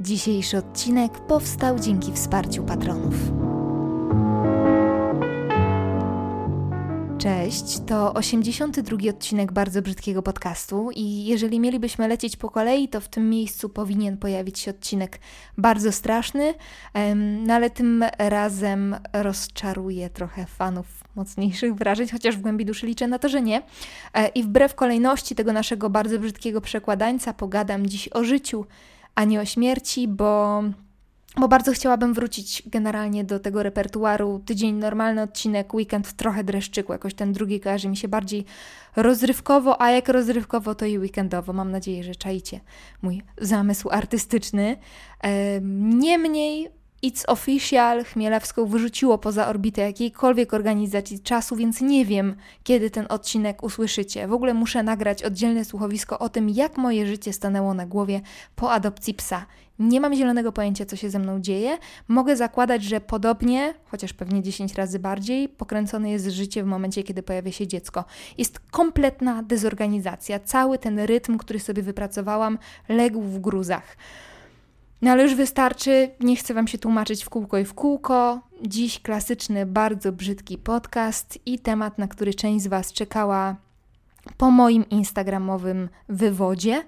Dzisiejszy odcinek powstał dzięki wsparciu patronów. Cześć, to 82 odcinek bardzo brzydkiego podcastu i jeżeli mielibyśmy lecieć po kolei, to w tym miejscu powinien pojawić się odcinek bardzo straszny, no ale tym razem rozczaruje trochę fanów mocniejszych wrażeń, chociaż w głębi duszy liczę na to, że nie. E, I wbrew kolejności tego naszego bardzo brzydkiego przekładańca pogadam dziś o życiu, a nie o śmierci, bo bo bardzo chciałabym wrócić generalnie do tego repertuaru. Tydzień normalny odcinek, weekend trochę dreszczyku. Jakoś ten drugi kojarzy mi się bardziej rozrywkowo, a jak rozrywkowo, to i weekendowo. Mam nadzieję, że czaicie mój zamysł artystyczny. Niemniej It's Official Chmielewską wyrzuciło poza orbitę jakiejkolwiek organizacji czasu, więc nie wiem, kiedy ten odcinek usłyszycie. W ogóle muszę nagrać oddzielne słuchowisko o tym, jak moje życie stanęło na głowie po adopcji psa. Nie mam zielonego pojęcia, co się ze mną dzieje. Mogę zakładać, że podobnie, chociaż pewnie 10 razy bardziej, pokręcone jest życie w momencie, kiedy pojawia się dziecko. Jest kompletna dezorganizacja. Cały ten rytm, który sobie wypracowałam, legł w gruzach. No ale już wystarczy, nie chcę Wam się tłumaczyć w kółko i w kółko. Dziś klasyczny, bardzo brzydki podcast i temat, na który część z Was czekała po moim instagramowym wywodzie.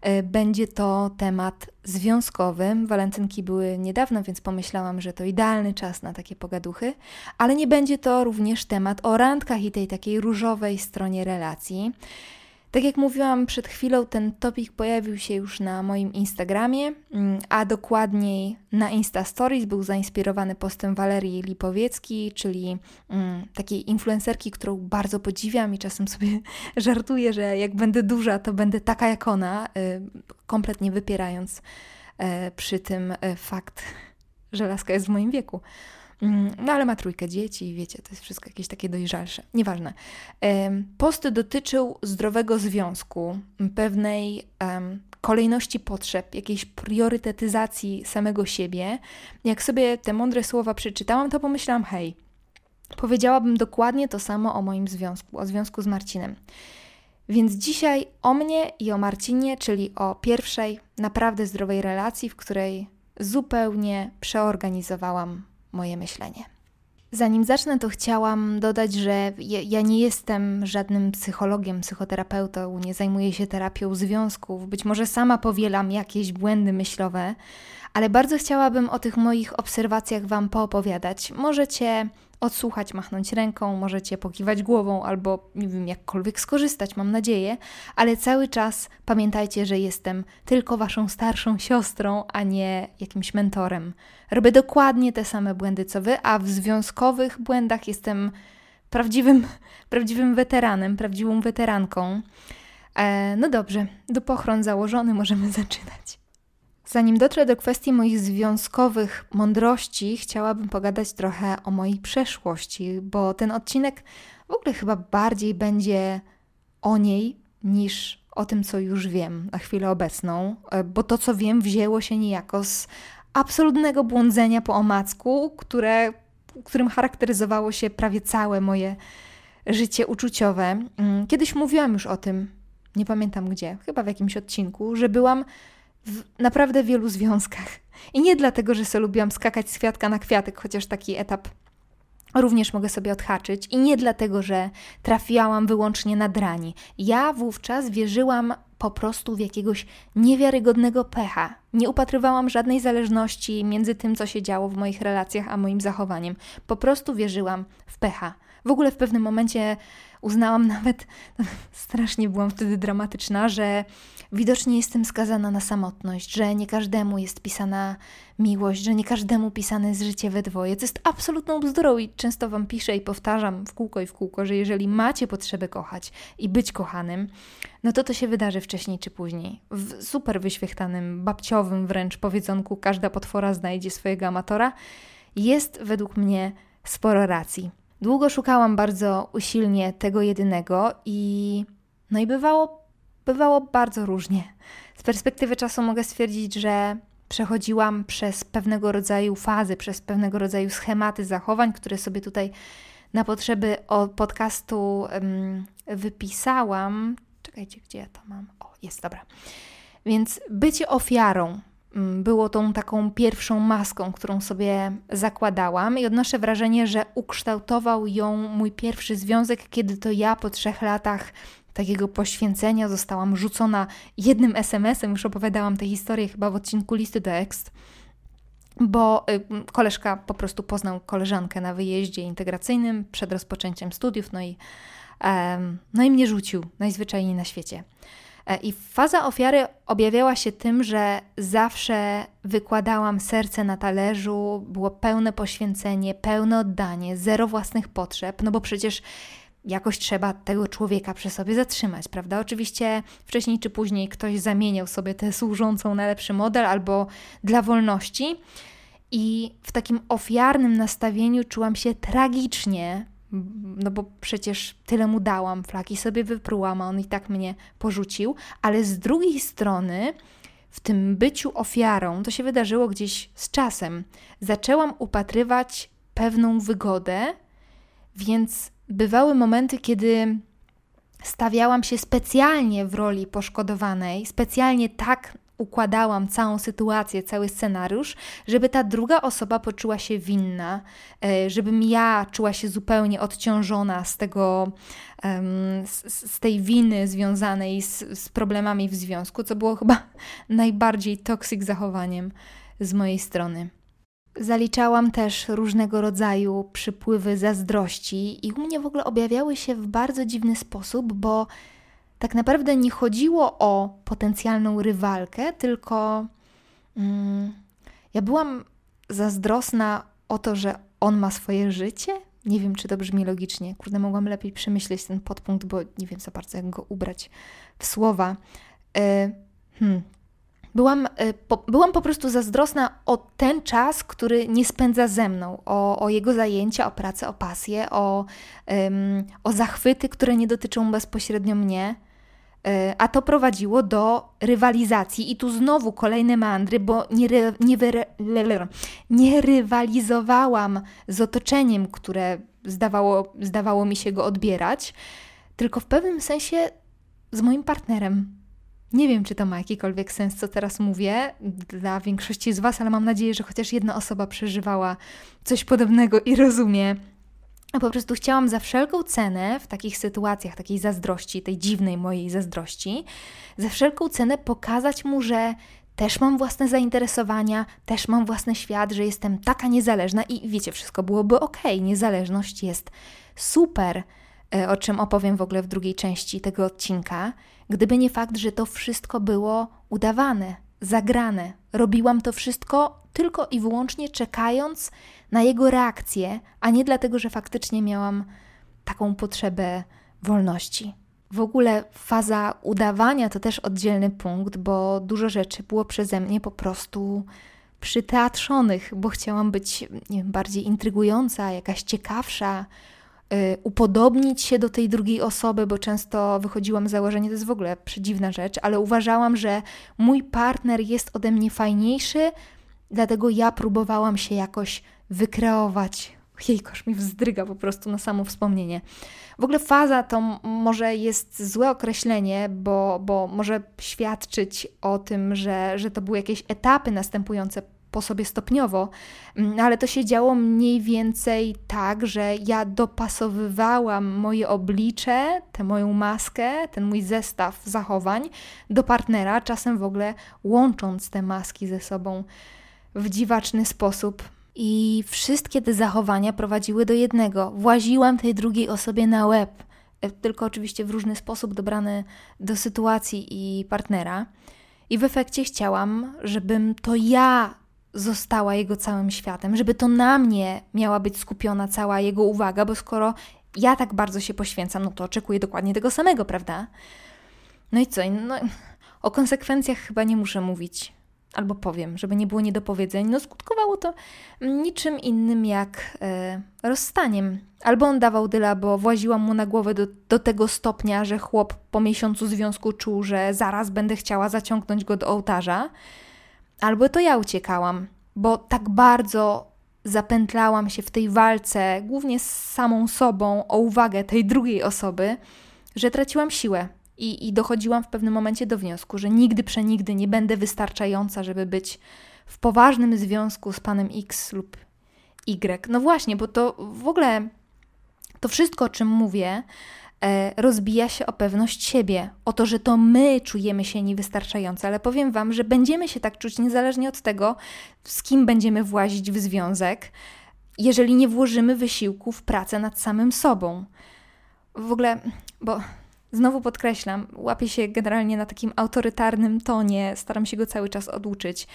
E, będzie to temat związkowy. Walentynki były niedawno, więc pomyślałam, że to idealny czas na takie pogaduchy, ale nie będzie to również temat o randkach i tej takiej różowej stronie relacji. Tak jak mówiłam przed chwilą, ten topik pojawił się już na moim Instagramie, mm, a dokładniej na Insta Stories był zainspirowany postem Walerii Lipowiecki, czyli mm, takiej influencerki, którą bardzo podziwiam i czasem sobie żartuję, że jak będę duża, to będę taka jak ona, y, kompletnie wypierając e, przy tym e, fakt, że laska jest w moim wieku. Mm, no ale ma trójkę dzieci, wiecie, to jest wszystko jakieś takie dojrzalsze. Nieważne. Post dotyczył zdrowego związku, pewnej kolejności potrzeb, jakiejś priorytetyzacji samego siebie. Jak sobie te mądre słowa przeczytałam, to pomyślałam, hej, powiedziałabym dokładnie to samo o moim związku, o związku z Marcinem. Więc dzisiaj o mnie i o Marcinie, czyli o pierwszej, naprawdę zdrowej relacji, w której zupełnie przeorganizowałam moje myślenie. Zanim zacznę, to chciałam dodać, że ja nie jestem żadnym psychologiem, psychoterapeutą, nie zajmuję się terapią związków, być może sama powielam jakieś błędy myślowe, ale bardzo chciałabym o tych moich obserwacjach Wam poopowiadać. Możecie odsłuchać, machnąć ręką, możecie pokiwać głową albo nie wiem, jakkolwiek skorzystać, mam nadzieję, ale cały czas pamiętajcie, że jestem tylko Waszą starszą siostrą, a nie jakimś mentorem. Robię dokładnie te same błędy co Wy, a w związkowych błędach jestem prawdziwym, prawdziwym weteranem, prawdziwą weteranką. E, no dobrze, do pochron założony możemy zaczynać. Zanim dotrę do kwestii moich związkowych mądrości, chciałabym pogadać trochę o mojej przeszłości, bo ten odcinek w ogóle chyba bardziej będzie o niej niż o tym, co już wiem na chwilę obecną, e, bo to, co wiem, wzięło się niejako z absolutnego błądzenia po omacku, które, którym charakteryzowało się prawie całe moje życie uczuciowe. Mm, kiedyś mówiłam już o tym, nie pamiętam gdzie, chyba w jakimś odcinku, że byłam w naprawdę wielu związkach. I nie dlatego, że sobie lubiłam skakać z kwiatka na kwiatek, chociaż taki etap również mogę sobie odhaczyć. I nie dlatego, że trafiałam wyłącznie na drani. Ja wówczas wierzyłam po prostu w jakiegoś niewiarygodnego pecha. Nie upatrywałam żadnej zależności między tym, co się działo w moich relacjach, a moim zachowaniem. Po prostu wierzyłam w pecha. W ogóle w pewnym momencie uznałam nawet, strasznie byłam wtedy dramatyczna, że widocznie jestem skazana na samotność, że nie każdemu jest pisana miłość, że nie każdemu pisane jest życie we dwoje. To jest absolutną bzdurą i często Wam piszę i powtarzam w kółko i w kółko, że jeżeli macie potrzebę kochać i być kochanym, no to to się wydarzy wcześniej czy później. W super wyświechtanym, babciowym wręcz powiedzonku każda potwora znajdzie swojego amatora jest według mnie sporo racji. Długo szukałam bardzo usilnie tego jedynego i no i bywało, bywało bardzo różnie. Z perspektywy czasu mogę stwierdzić, że przechodziłam przez pewnego rodzaju fazy, przez pewnego rodzaju schematy zachowań, które sobie tutaj na potrzeby podcastu wypisałam. Czekajcie, gdzie ja to mam? O, jest, dobra. Więc bycie ofiarą mm, było tą taką pierwszą maską, którą sobie zakładałam, i odnoszę wrażenie, że ukształtował ją mój pierwszy związek, kiedy to ja po trzech latach takiego poświęcenia zostałam rzucona jednym SMS-em. Już opowiadałam tę historię chyba w odcinku Listy Tekst bo y, koleżka po prostu poznał koleżankę na wyjeździe integracyjnym przed rozpoczęciem studiów, no i, no i mnie rzucił najzwyczajniej na świecie. E, I faza ofiary objawiała się tym, że zawsze wykładałam serce na talerzu, było pełne poświęcenie, pełne oddanie, zero własnych potrzeb, no bo przecież jakoś trzeba tego człowieka przy sobie zatrzymać, prawda? Oczywiście wcześniej czy później ktoś zamieniał sobie tę służącą na lepszy model albo dla wolności. I w takim ofiarnym nastawieniu czułam się tragicznie, no bo przecież tyle mu dałam, flaki sobie wyprułam, a on i tak mnie porzucił, ale z drugiej strony w tym byciu ofiarą, to się wydarzyło gdzieś z czasem, zaczęłam upatrywać pewną wygodę, więc bywały momenty, kiedy stawiałam się specjalnie w roli poszkodowanej, specjalnie tak układałam całą sytuację, cały scenariusz, żeby ta druga osoba poczuła się winna, e, żebym ja czuła się zupełnie odciążona z tego, z, tej winy związanej z, z problemami w związku, co było chyba najbardziej toksik zachowaniem z mojej strony. Zaliczałam też różnego rodzaju przypływy zazdrości, i u mnie w ogóle objawiały się w bardzo dziwny sposób, bo tak naprawdę nie chodziło o potencjalną rywalkę, tylko mm, ja byłam zazdrosna o to, że on ma swoje życie. Nie wiem, czy to brzmi logicznie. Kurde, mogłam lepiej przemyśleć ten podpunkt, bo nie wiem za bardzo, jak go ubrać w słowa. Yy, hmm, Byłam, y, po, byłam po prostu zazdrosna o ten czas, który nie spędza ze mną, o, o jego zajęcia, o pracę, o pasję, o, um, o zachwyty, które nie dotyczą bezpośrednio mnie. Y, a to prowadziło do rywalizacji, i tu znowu kolejne mandry, bo nie, nie, nie rywalizowałam z otoczeniem, które zdawało, zdawało mi się go odbierać, tylko w pewnym sensie z moim partnerem. Nie wiem, czy to ma jakikolwiek sens, co teraz mówię dla większości z Was, ale mam nadzieję, że chociaż jedna osoba przeżywała coś podobnego i rozumie. Po prostu chciałam za wszelką cenę w takich sytuacjach, takiej zazdrości, tej dziwnej mojej zazdrości, za wszelką cenę pokazać mu, że też mam własne zainteresowania, też mam własny świat, że jestem taka niezależna i wiecie, wszystko byłoby ok. Niezależność jest super, o czym opowiem w ogóle w drugiej części tego odcinka gdyby nie fakt, że to wszystko było udawane, zagrane. Robiłam to wszystko tylko i wyłącznie czekając na jego reakcję, a nie dlatego, że faktycznie miałam taką potrzebę wolności. W ogóle faza udawania to też oddzielny punkt, bo dużo rzeczy było przeze mnie po prostu przyteatrzonych, bo chciałam być wiem, bardziej intrygująca, jakaś ciekawsza, upodobnić się do tej drugiej osoby, bo często wychodziłam z założenia, to jest w ogóle przedziwna rzecz, ale uważałam, że mój partner jest ode mnie fajniejszy, dlatego ja próbowałam się jakoś wykreować. Jejkoż mi wzdryga po prostu na samo wspomnienie. W ogóle faza to może jest złe określenie, bo, bo może świadczyć o tym, że, że to były jakieś etapy następujące po sobie stopniowo, mm, ale to się działo mniej więcej tak, że ja dopasowywałam moje oblicze, tę moją maskę, ten mój zestaw zachowań do partnera, czasem w ogóle łącząc te maski ze sobą w dziwaczny sposób. I wszystkie te zachowania prowadziły do jednego: właziłam tej drugiej osobie na łeb, e, tylko oczywiście w różny sposób dobrany do sytuacji i partnera. I w efekcie chciałam, żebym to ja została jego całym światem, żeby to na mnie miała być skupiona cała jego uwaga, bo skoro ja tak bardzo się poświęcam, no to oczekuję dokładnie tego samego, prawda? No i co? No, o konsekwencjach chyba nie muszę mówić. Albo powiem, żeby nie było niedopowiedzeń. No skutkowało to niczym innym jak e, rozstaniem. Albo on dawał dyla, bo właziłam mu na głowę do, do tego stopnia, że chłop po miesiącu związku czuł, że zaraz będę chciała zaciągnąć go do ołtarza albo to ja uciekałam, bo tak bardzo zapętlałam się w tej walce, głównie z samą sobą, o uwagę tej drugiej osoby, że traciłam siłę. I, I dochodziłam w pewnym momencie do wniosku, że nigdy przenigdy nie będę wystarczająca, żeby być w poważnym związku z panem X lub Y. No właśnie, bo to w ogóle to wszystko, o czym mówię, rozbija się o pewność siebie, o to, że to my czujemy się niewystarczające, ale powiem Wam, że będziemy się tak czuć niezależnie od tego, z kim będziemy włazić w związek, jeżeli nie włożymy wysiłku w pracę nad samym sobą. W ogóle, bo znowu podkreślam, łapię się generalnie na takim autorytarnym tonie, staram się go cały czas oduczyć.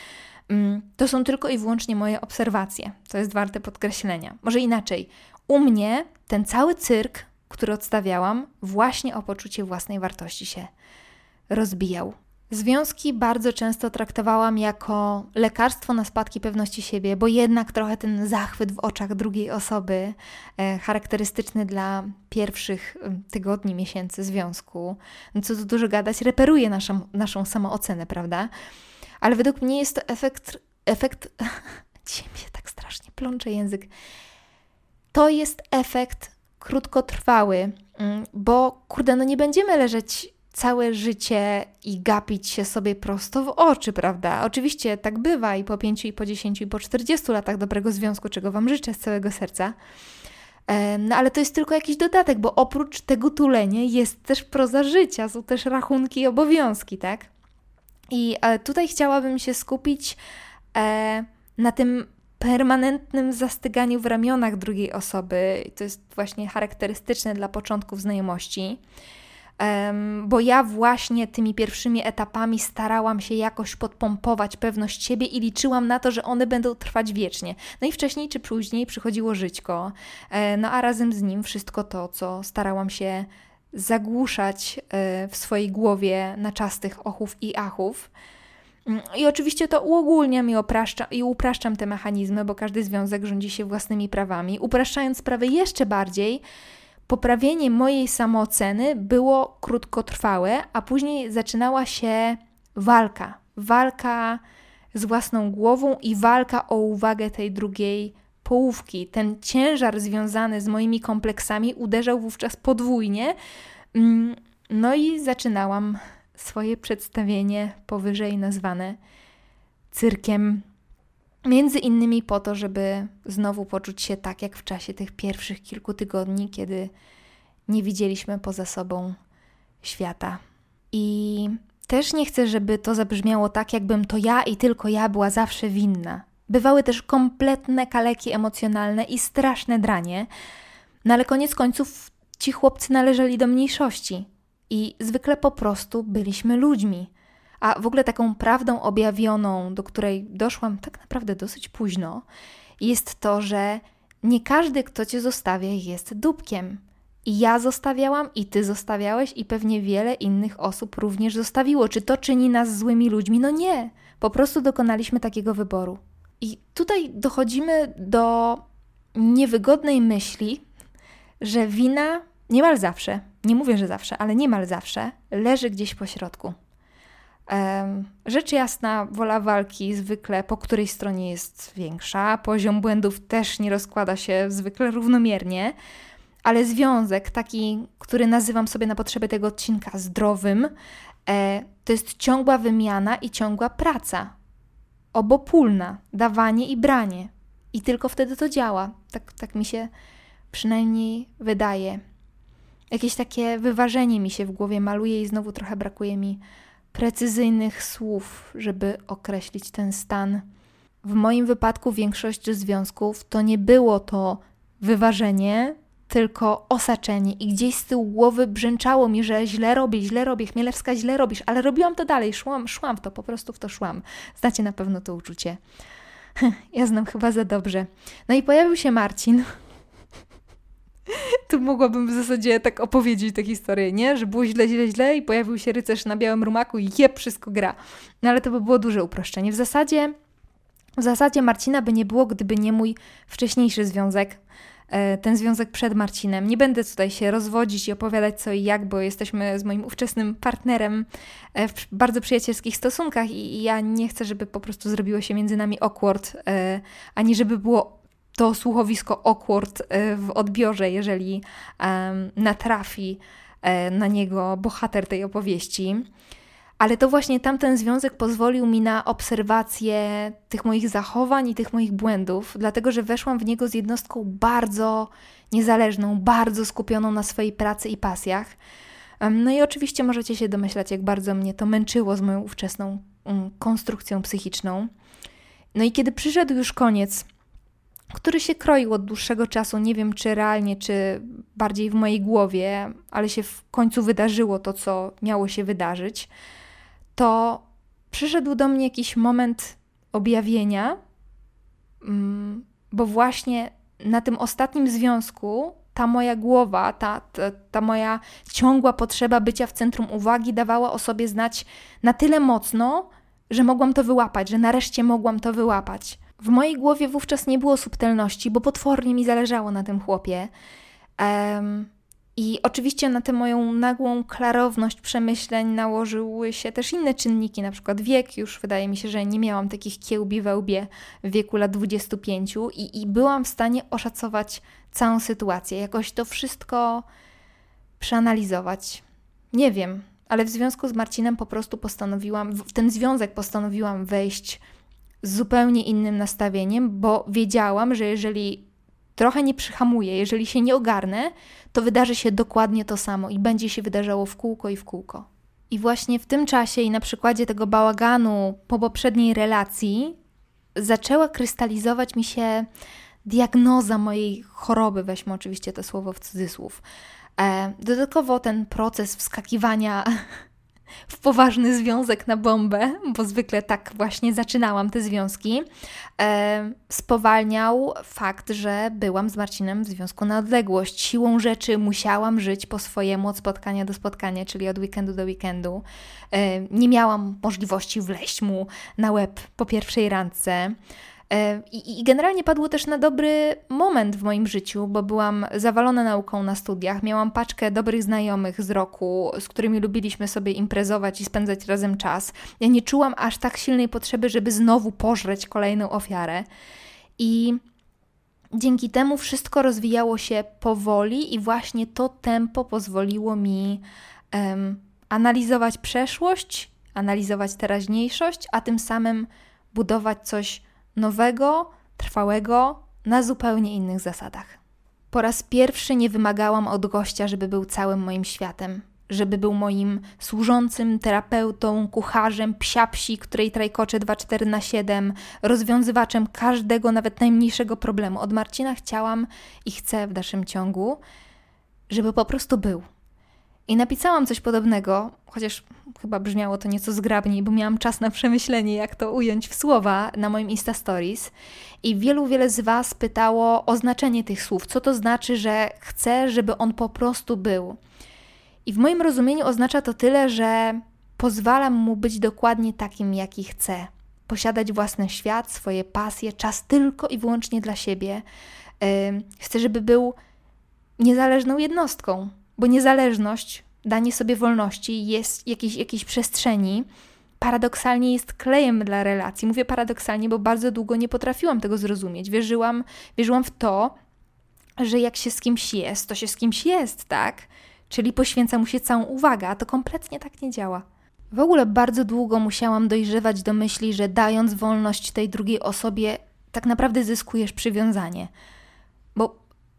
Mm, to są tylko i wyłącznie moje obserwacje. To jest warte podkreślenia. Może inaczej. U mnie ten cały cyrk, który odstawiałam, właśnie o poczucie własnej wartości się rozbijał. Związki bardzo często traktowałam jako lekarstwo na spadki pewności siebie, bo jednak trochę ten zachwyt w oczach drugiej osoby, e, charakterystyczny dla pierwszych tygodni, miesięcy związku, no co tu dużo gadać, reperuje naszą, naszą samoocenę, prawda? Ale według mnie jest to efekt, efekt, dzisiaj tak strasznie plącze język, to jest efekt krótkotrwały, mm, bo kurde, no nie będziemy leżeć całe życie i gapić się sobie prosto w oczy, prawda? Oczywiście tak bywa i po pięciu, i po dziesięciu, i po czterdziestu latach dobrego związku, czego Wam życzę z całego serca. No ale to jest tylko jakiś dodatek, bo oprócz tego tulenia jest też proza życia, są też rachunki i obowiązki, tak? I e, tutaj chciałabym się skupić e, na tym permanentnym zastyganiu w ramionach drugiej osoby. To jest właśnie charakterystyczne dla początków znajomości. Um, bo ja właśnie tymi pierwszymi etapami starałam się jakoś podpompować pewność siebie i liczyłam na to, że one będą trwać wiecznie. No i wcześniej czy później przychodziło żyćko, e, no a razem z nim wszystko to, co starałam się zagłuszać e, w swojej głowie na czastych ochów i achów. Mm, I oczywiście to uogólniam i, opraszczam, i upraszczam te mechanizmy, bo każdy związek rządzi się własnymi prawami. Upraszczając sprawę jeszcze bardziej, poprawienie mojej samooceny było krótkotrwałe, a później zaczynała się walka. Walka z własną głową i walka o uwagę tej drugiej połówki. Ten ciężar związany z moimi kompleksami uderzał wówczas podwójnie. Mm, no i zaczynałam swoje przedstawienie powyżej nazwane cyrkiem. Między innymi po to, żeby znowu poczuć się tak jak w czasie tych pierwszych kilku tygodni, kiedy nie widzieliśmy poza sobą świata. I też nie chcę, żeby to zabrzmiało tak, jakbym to ja i tylko ja była zawsze winna. Bywały też kompletne kaleki emocjonalne i straszne dranie, no ale koniec końców ci chłopcy należeli do mniejszości i zwykle po prostu byliśmy ludźmi. A w ogóle taką prawdą objawioną, do której doszłam tak naprawdę dosyć późno, jest to, że nie każdy, kto cię zostawia, jest dupkiem. I ja zostawiałam, i ty zostawiałeś, i pewnie wiele innych osób również zostawiło. Czy to czyni nas złymi ludźmi? No nie. Po prostu dokonaliśmy takiego wyboru. I tutaj dochodzimy do niewygodnej myśli, że wina niemal zawsze, nie mówię, że zawsze, ale niemal zawsze leży gdzieś po środku. Rzecz jasna, wola walki zwykle po której stronie jest większa, poziom błędów też nie rozkłada się zwykle równomiernie, ale związek, taki, który nazywam sobie na potrzeby tego odcinka zdrowym, e, to jest ciągła wymiana i ciągła praca obopólna, dawanie i branie. I tylko wtedy to działa. Tak, tak mi się przynajmniej wydaje. Jakieś takie wyważenie mi się w głowie maluje i znowu trochę brakuje mi precyzyjnych słów, żeby określić ten stan. W moim wypadku większość związków to nie było to wyważenie, tylko osaczenie i gdzieś z tyłu głowy brzęczało mi, że źle robię, źle robię, Chmielewska źle robisz, ale robiłam to dalej, szłam, szłam w to, po prostu w to szłam. Znacie na pewno to uczucie. Ja znam chyba za dobrze. No i pojawił się Marcin. Tu mogłabym w zasadzie tak opowiedzieć tę historię, nie? Że było źle, źle, źle i pojawił się rycerz na białym rumaku i jeb, wszystko gra. No ale to by było duże uproszczenie. W zasadzie, w zasadzie Marcina by nie było, gdyby nie mój wcześniejszy związek E, ten związek przed Marcinem. Nie będę tutaj się rozwodzić i opowiadać co i jak, bo jesteśmy z moim ówczesnym partnerem e, w bardzo przyjacielskich stosunkach i ja nie chcę, żeby po prostu zrobiło się między nami awkward, e, ani żeby było to słuchowisko awkward w odbiorze, jeżeli natrafi e, na niego bohater tej opowieści. Ale to właśnie tamten związek pozwolił mi na obserwację tych moich zachowań i tych moich błędów, dlatego że weszłam w niego z jednostką bardzo niezależną, bardzo skupioną na swojej pracy i pasjach. No i oczywiście możecie się domyślać, jak bardzo mnie to męczyło z moją ówczesną mm, konstrukcją psychiczną. No i kiedy przyszedł już koniec, który się kroił od dłuższego czasu, nie wiem czy realnie, czy bardziej w mojej głowie, ale się w końcu wydarzyło to, co miało się wydarzyć, to przyszedł do mnie jakiś moment objawienia, mm, bo właśnie na tym ostatnim związku ta moja głowa, ta, ta, ta, moja ciągła potrzeba bycia w centrum uwagi dawała o sobie znać na tyle mocno, że mogłam to wyłapać, że nareszcie mogłam to wyłapać. W mojej głowie wówczas nie było subtelności, bo potwornie mi zależało na tym chłopie. Um, I oczywiście na tę moją nagłą klarowność przemyśleń nałożyły się też inne czynniki, na przykład wiek. Już wydaje mi się, że nie miałam takich kiełbi we łbie w wieku lat 25 i, i byłam w stanie oszacować całą sytuację, jakoś to wszystko przeanalizować. Nie wiem, ale w związku z Marcinem po prostu postanowiłam, w ten związek postanowiłam wejść z zupełnie innym nastawieniem, bo wiedziałam, że jeżeli trochę nie przyhamuję, jeżeli się nie ogarnę, to wydarzy się dokładnie to samo i będzie się wydarzało w kółko i w kółko. I właśnie w tym czasie i na przykładzie tego bałaganu po poprzedniej relacji zaczęła krystalizować mi się diagnoza mojej choroby, weźmy oczywiście to słowo w cudzysłów. E, dodatkowo ten proces wskakiwania w poważny związek na bombę, bo zwykle tak właśnie zaczynałam te związki, e, spowalniał fakt, że byłam z Marcinem w związku na odległość. Siłą rzeczy musiałam żyć po swojemu od spotkania do spotkania, czyli od weekendu do weekendu. E, nie miałam możliwości wleźć mu na łeb po pierwszej randce. E, I, I, generalnie padło też na dobry moment w moim życiu, bo byłam zawalona nauką na studiach, miałam paczkę dobrych znajomych z roku, z którymi lubiliśmy sobie imprezować i spędzać razem czas. Ja nie czułam aż tak silnej potrzeby, żeby znowu pożreć kolejną ofiarę. I dzięki temu wszystko rozwijało się powoli, i właśnie to tempo pozwoliło mi um, analizować przeszłość, analizować teraźniejszość, a tym samym budować coś nowego, trwałego, na zupełnie innych zasadach. Po raz pierwszy nie wymagałam od gościa, żeby był całym moim światem, żeby był moim służącym, terapeutą, kucharzem, psiapsi, której trajkocze 24 na 7, rozwiązywaczem każdego, nawet najmniejszego problemu. Od Marcina chciałam i chcę w dalszym ciągu, żeby po prostu był. I napisałam coś podobnego, chociaż chyba brzmiało to nieco zgrabniej, bo miałam czas na przemyślenie, jak to ująć w słowa na moim Insta Stories. I wielu, wiele z Was pytało o znaczenie tych słów. Co to znaczy, że chcę, żeby on po prostu był? I w moim rozumieniu oznacza to tyle, że pozwalam mu być dokładnie takim, jaki chce. Posiadać własny świat, swoje pasje, czas tylko i wyłącznie dla siebie. Chcę, żeby był niezależną jednostką, bo niezależność danie sobie wolności, jest jakiejś, jakiejś przestrzeni, paradoksalnie jest klejem dla relacji. Mówię paradoksalnie, bo bardzo długo nie potrafiłam tego zrozumieć. Wierzyłam, wierzyłam w to, że jak się z kimś jest, to się z kimś jest, tak? Czyli poświęca mu się całą uwagę, a to kompletnie tak nie działa. W ogóle bardzo długo musiałam dojrzewać do myśli, że dając wolność tej drugiej osobie, tak naprawdę zyskujesz przywiązanie. Bo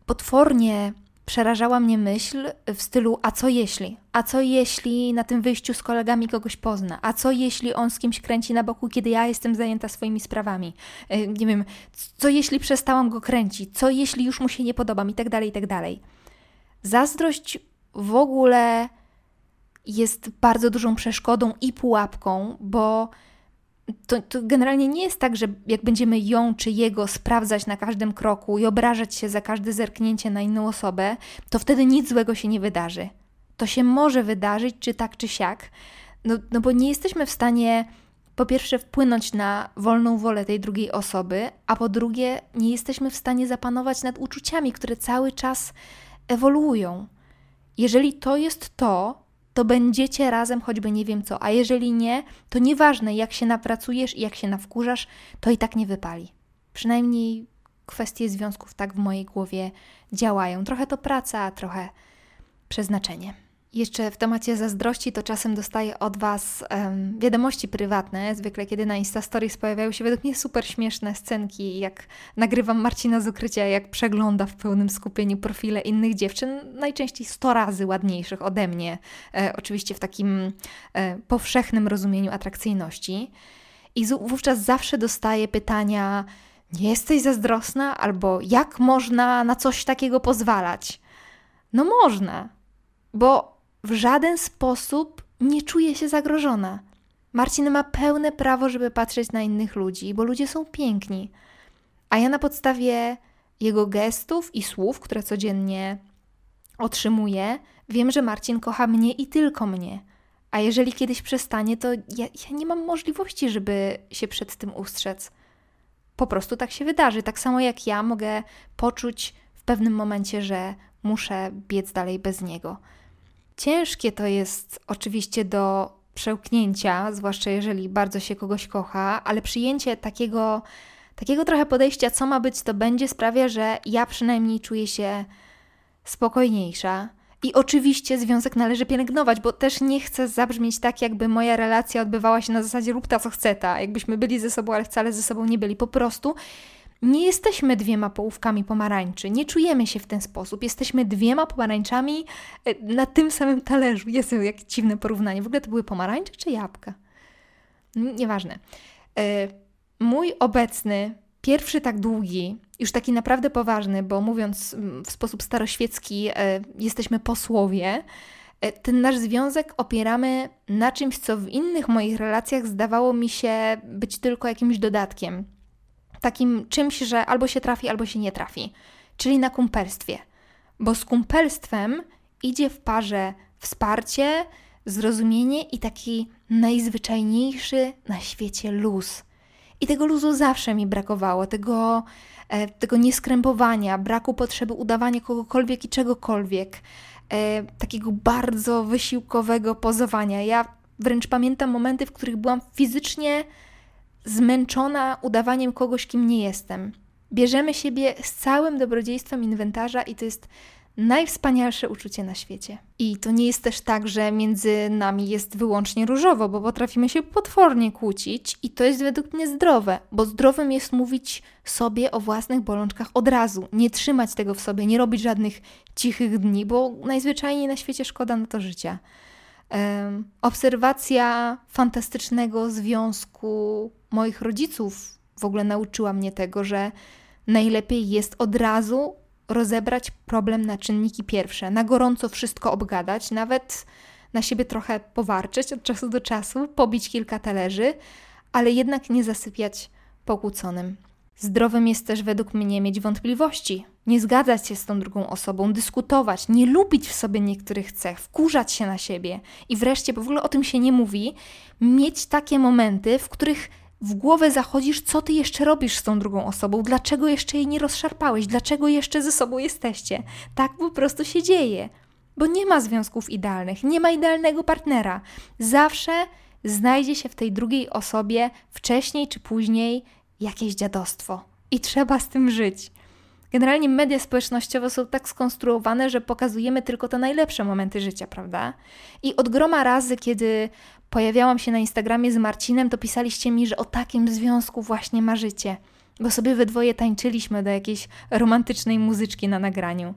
potwornie przerażała mnie myśl w stylu: a co jeśli? A co jeśli na tym wyjściu z kolegami kogoś pozna? A co jeśli on z kimś kręci na boku, kiedy ja jestem zajęta swoimi sprawami? E, nie wiem, co jeśli przestałam go kręcić? Co jeśli już mu się nie podobam? I tak dalej, i tak dalej. Zazdrość w ogóle jest bardzo dużą przeszkodą i pułapką, bo to, to, generalnie nie jest tak, że jak będziemy ją czy jego sprawdzać na każdym kroku i obrażać się za każde zerknięcie na inną osobę, to wtedy nic złego się nie wydarzy. To się może wydarzyć, czy tak, czy siak, no, no bo nie jesteśmy w stanie po pierwsze wpłynąć na wolną wolę tej drugiej osoby, a po drugie nie jesteśmy w stanie zapanować nad uczuciami, które cały czas ewoluują. Jeżeli to jest to, to będziecie razem choćby nie wiem co, a jeżeli nie, to nieważne jak się napracujesz i jak się nawkurzasz, to i tak nie wypali. Przynajmniej kwestie związków tak w mojej głowie działają. Trochę to praca, a trochę przeznaczenie. Jeszcze w temacie zazdrości to czasem dostaję od Was um, wiadomości prywatne, zwykle kiedy na Insta Stories pojawiają się według mnie super śmieszne scenki, jak nagrywam Marcina z ukrycia, jak przegląda w pełnym skupieniu profile innych dziewczyn, najczęściej 100 razy ładniejszych ode mnie, e, oczywiście w takim e, powszechnym rozumieniu atrakcyjności. I wówczas zawsze dostaję pytania, nie jesteś zazdrosna? Albo jak można na coś takiego pozwalać? No można, bo w żaden sposób nie czuję się zagrożona. Marcin ma pełne prawo, żeby patrzeć na innych ludzi, bo ludzie są piękni. A ja na podstawie jego gestów i słów, które codziennie otrzymuję, wiem, że Marcin kocha mnie i tylko mnie. A jeżeli kiedyś przestanie, to ja, ja nie mam możliwości, żeby się przed tym ustrzec. Po prostu tak się wydarzy. Tak samo jak ja mogę poczuć w pewnym momencie, że muszę biec dalej bez niego. Ciężkie to jest oczywiście do przełknięcia, zwłaszcza jeżeli bardzo się kogoś kocha, ale przyjęcie takiego, takiego trochę podejścia, co ma być, to będzie, sprawia, że ja przynajmniej czuję się spokojniejsza. I oczywiście związek należy pielęgnować, bo też nie chcę zabrzmieć tak, jakby moja relacja odbywała się na zasadzie rób ta co chce ta, jakbyśmy byli ze sobą, ale wcale ze sobą nie byli. Po prostu nie jesteśmy dwiema połówkami pomarańczy, nie czujemy się w ten sposób. Jesteśmy dwiema pomarańczami e, na tym samym talerzu. Jest jak dziwne porównanie. W ogóle to były pomarańcze czy jabłka? Nieważne. E, mój obecny, pierwszy tak długi, już taki naprawdę poważny, bo mówiąc w sposób staroświecki, e, jesteśmy posłowie. Ten nasz związek opieramy na czymś, co w innych moich relacjach zdawało mi się być tylko jakimś dodatkiem takim czymś, że albo się trafi, albo się nie trafi, czyli na kumpelstwie. Bo z kumpelstwem idzie w parze wsparcie, zrozumienie i taki najzwyczajniejszy na świecie luz. I tego luzu zawsze mi brakowało, tego, e, tego nieskrępowania, braku potrzeby udawania kogokolwiek i czegokolwiek, e, takiego bardzo wysiłkowego pozowania. Ja wręcz pamiętam momenty, w których byłam fizycznie zmęczona udawaniem kogoś, kim nie jestem. Bierzemy siebie z całym dobrodziejstwem inwentarza i to jest najwspanialsze uczucie na świecie. I to nie jest też tak, że między nami jest wyłącznie różowo, bo potrafimy się potwornie kłócić i to jest według mnie zdrowe, bo zdrowym jest mówić sobie o własnych bolączkach od razu, nie trzymać tego w sobie, nie robić żadnych cichych dni, bo najzwyczajniej na świecie szkoda na to życia. Obserwacja fantastycznego związku moich rodziców w ogóle nauczyła mnie tego, że najlepiej jest od razu rozebrać problem na czynniki pierwsze, na gorąco wszystko obgadać, nawet na siebie trochę powarczyć od czasu do czasu, pobić kilka talerzy, ale jednak nie zasypiać pokłóconym. Zdrowym jest też według mnie mieć wątpliwości, nie zgadzać się z tą drugą osobą, dyskutować, nie lubić w sobie niektórych cech, wkurzać się na siebie i wreszcie, bo w ogóle o tym się nie mówi, mieć takie momenty, w których w głowę zachodzisz, co ty jeszcze robisz z tą drugą osobą, dlaczego jeszcze jej nie rozszarpałeś, dlaczego jeszcze ze sobą jesteście. Tak po prostu się dzieje, bo nie ma związków idealnych, nie ma idealnego partnera. Zawsze znajdzie się w tej drugiej osobie wcześniej czy później jakieś dziadostwo i trzeba z tym żyć. Generalnie media społecznościowe są tak skonstruowane, że pokazujemy tylko te najlepsze momenty życia, prawda? I od groma razy, kiedy pojawiałam się na Instagramie z Marcinem, to pisaliście mi, że o takim związku właśnie marzycie, bo sobie we dwoje tańczyliśmy do jakiejś romantycznej muzyczki na nagraniu.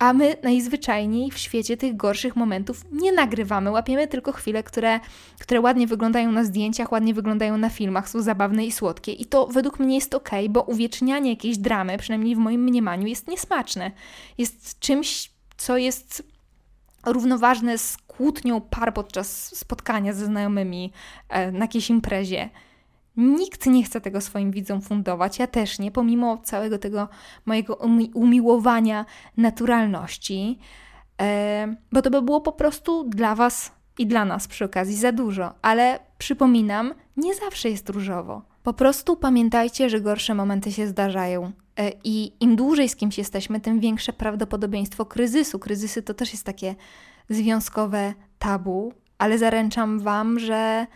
A my najzwyczajniej w świecie tych gorszych momentów nie nagrywamy, łapiemy tylko chwile, które, które ładnie wyglądają na zdjęciach, ładnie wyglądają na filmach, są zabawne i słodkie. I to według mnie jest ok, bo uwiecznianie jakiejś dramy, przynajmniej w moim mniemaniu, jest niesmaczne. Jest czymś, co jest równoważne z kłótnią par podczas spotkania ze znajomymi e, na jakiejś imprezie. Nikt nie chce tego swoim widzom fundować, ja też nie, pomimo całego tego mojego umi umiłowania naturalności, e, bo to by było po prostu dla Was i dla nas przy okazji za dużo. Ale przypominam, nie zawsze jest różowo. Po prostu pamiętajcie, że gorsze momenty się zdarzają. E, I im dłużej z kimś jesteśmy, tym większe prawdopodobieństwo kryzysu. Kryzysy to też jest takie związkowe tabu, ale zaręczam Wam, że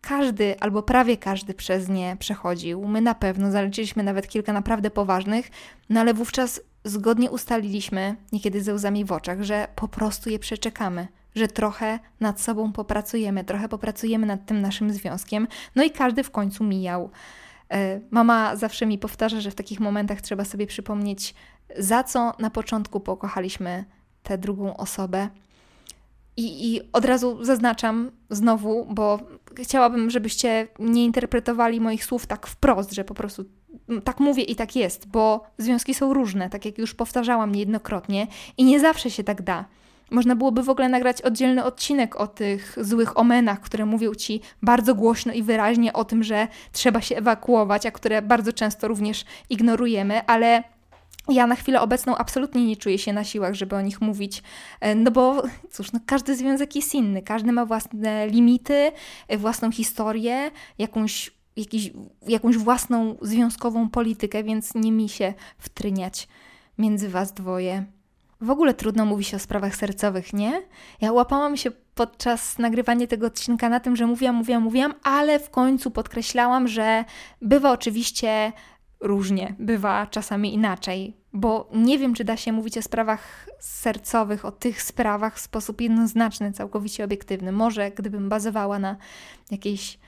każdy albo prawie każdy przez nie przechodził. My na pewno zaleczyliśmy nawet kilka naprawdę poważnych, no ale wówczas zgodnie ustaliliśmy, niekiedy ze łzami w oczach, że po prostu je przeczekamy, że trochę nad sobą popracujemy, trochę popracujemy nad tym naszym związkiem, no i każdy w końcu mijał. E, mama zawsze mi powtarza, że w takich momentach trzeba sobie przypomnieć, za co na początku pokochaliśmy tę drugą osobę. I, I od razu zaznaczam znowu, bo chciałabym, żebyście nie interpretowali moich słów tak wprost, że po prostu tak mówię i tak jest, bo związki są różne, tak jak już powtarzałam niejednokrotnie, i nie zawsze się tak da. Można byłoby w ogóle nagrać oddzielny odcinek o tych złych omenach, które mówią ci bardzo głośno i wyraźnie o tym, że trzeba się ewakuować, a które bardzo często również ignorujemy, ale ja na chwilę obecną absolutnie nie czuję się na siłach, żeby o nich mówić, e, no bo cóż, no każdy związek jest inny, każdy ma własne limity, e, własną historię, jakąś, jakiś, jakąś własną związkową politykę, więc nie mi się wtryniać między was dwoje. W ogóle trudno mówi się o sprawach sercowych, nie? Ja łapałam się podczas nagrywania tego odcinka na tym, że mówiłam, mówiłam, mówiłam, ale w końcu podkreślałam, że bywa oczywiście różnie, bywa czasami inaczej, bo nie wiem, czy da się mówić o sprawach sercowych, o tych sprawach w sposób jednoznaczny, całkowicie obiektywny. Może gdybym bazowała na jakiejś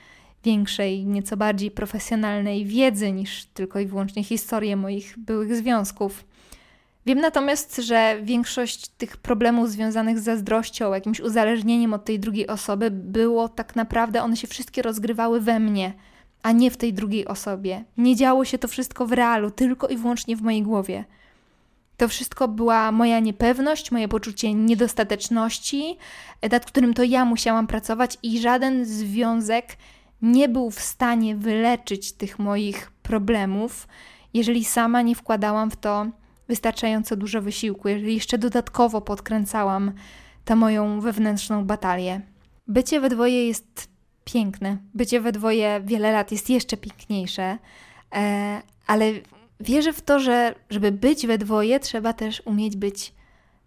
większej, nieco bardziej profesjonalnej wiedzy niż tylko i wyłącznie historię moich byłych związków. Wiem natomiast, że większość tych problemów związanych z zazdrością, jakimś uzależnieniem od tej drugiej osoby, było tak naprawdę, one się wszystkie rozgrywały we mnie, a nie w tej drugiej osobie. Nie działo się to wszystko w realu, tylko i wyłącznie w mojej głowie. To wszystko była moja niepewność, moje poczucie niedostateczności, nad którym to ja musiałam pracować, i żaden związek nie był w stanie wyleczyć tych moich problemów, jeżeli sama nie wkładałam w to wystarczająco dużo wysiłku, jeżeli jeszcze dodatkowo podkręcałam tę moją wewnętrzną batalię. Bycie we dwoje jest piękne. Bycie we dwoje wiele lat jest jeszcze piękniejsze, e, ale wierzę w to, że żeby być we dwoje, trzeba też umieć być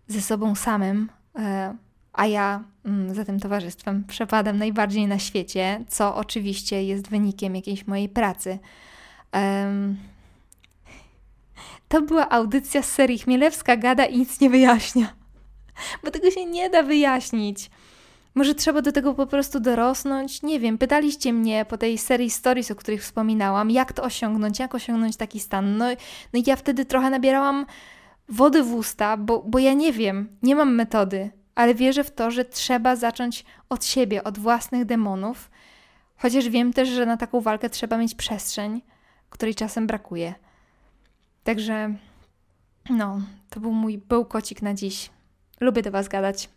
ze sobą samym, e, a ja mm, za tym towarzystwem przepadam najbardziej na świecie, co oczywiście jest wynikiem jakiejś mojej pracy. To była audycja z serii Chmielewska gada i nic nie wyjaśnia. Bo tego się nie da wyjaśnić. Może trzeba do tego po prostu dorosnąć? Nie wiem, pytaliście mnie po tej serii stories, o których wspominałam, jak to osiągnąć, jak osiągnąć taki stan. No, no i ja wtedy trochę nabierałam wody w usta, bo, bo ja nie wiem, nie mam metody, ale wierzę w to, że trzeba zacząć od siebie, od własnych demonów, chociaż wiem też, że na taką walkę trzeba mieć przestrzeń, której czasem brakuje. Także, no, to był mój bełkocik na dziś. Lubię do Was gadać.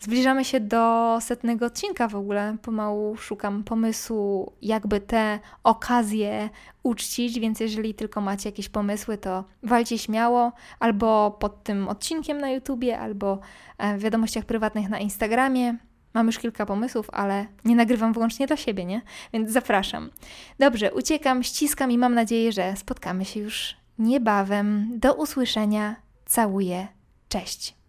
Zbliżamy się do setnego odcinka w ogóle. Pomału szukam pomysłu, jakby te okazje uczcić, więc jeżeli tylko macie jakieś pomysły, to walcie śmiało albo pod tym odcinkiem na YouTubie, albo e, w wiadomościach prywatnych na Instagramie. Mam już kilka pomysłów, ale nie nagrywam wyłącznie dla siebie, nie? Więc zapraszam. Dobrze, uciekam, ściskam i mam nadzieję, że spotkamy się już niebawem. Do usłyszenia. Całuję. Cześć.